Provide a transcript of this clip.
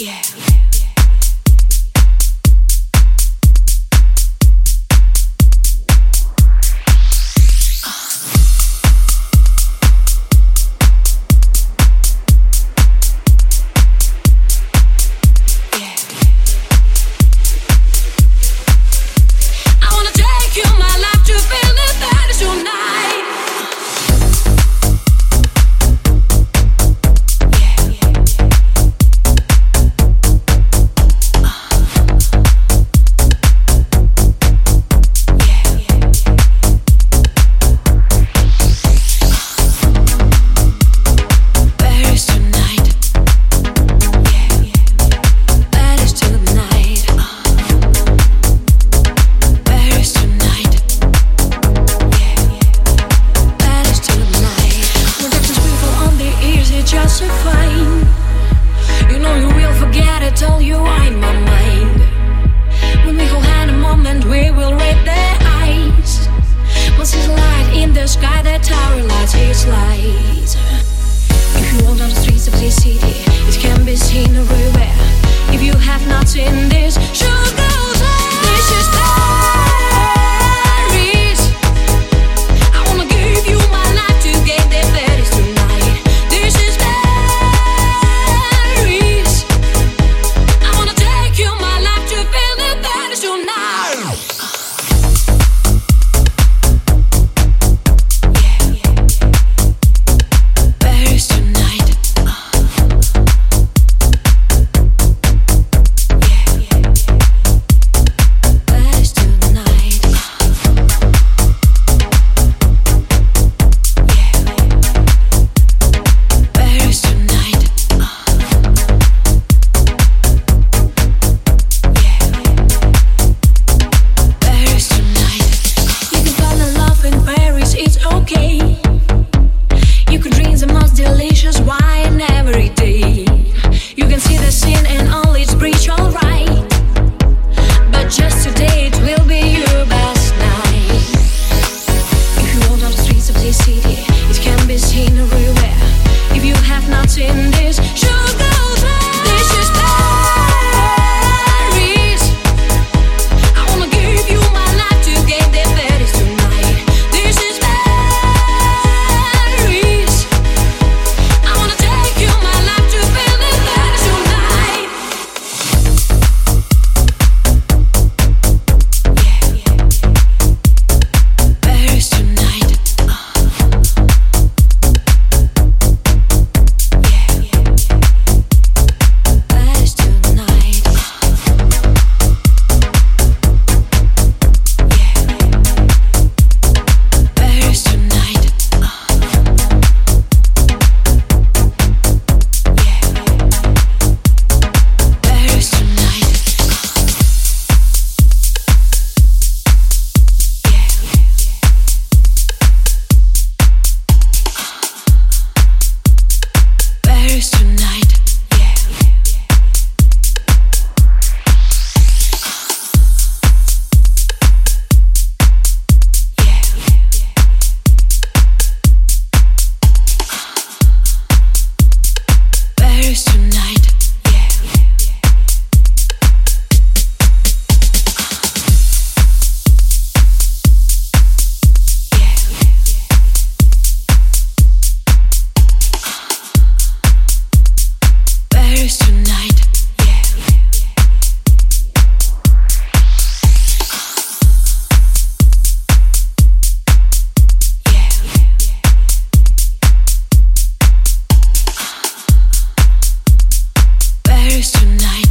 yeah. not in this. show. first tonight.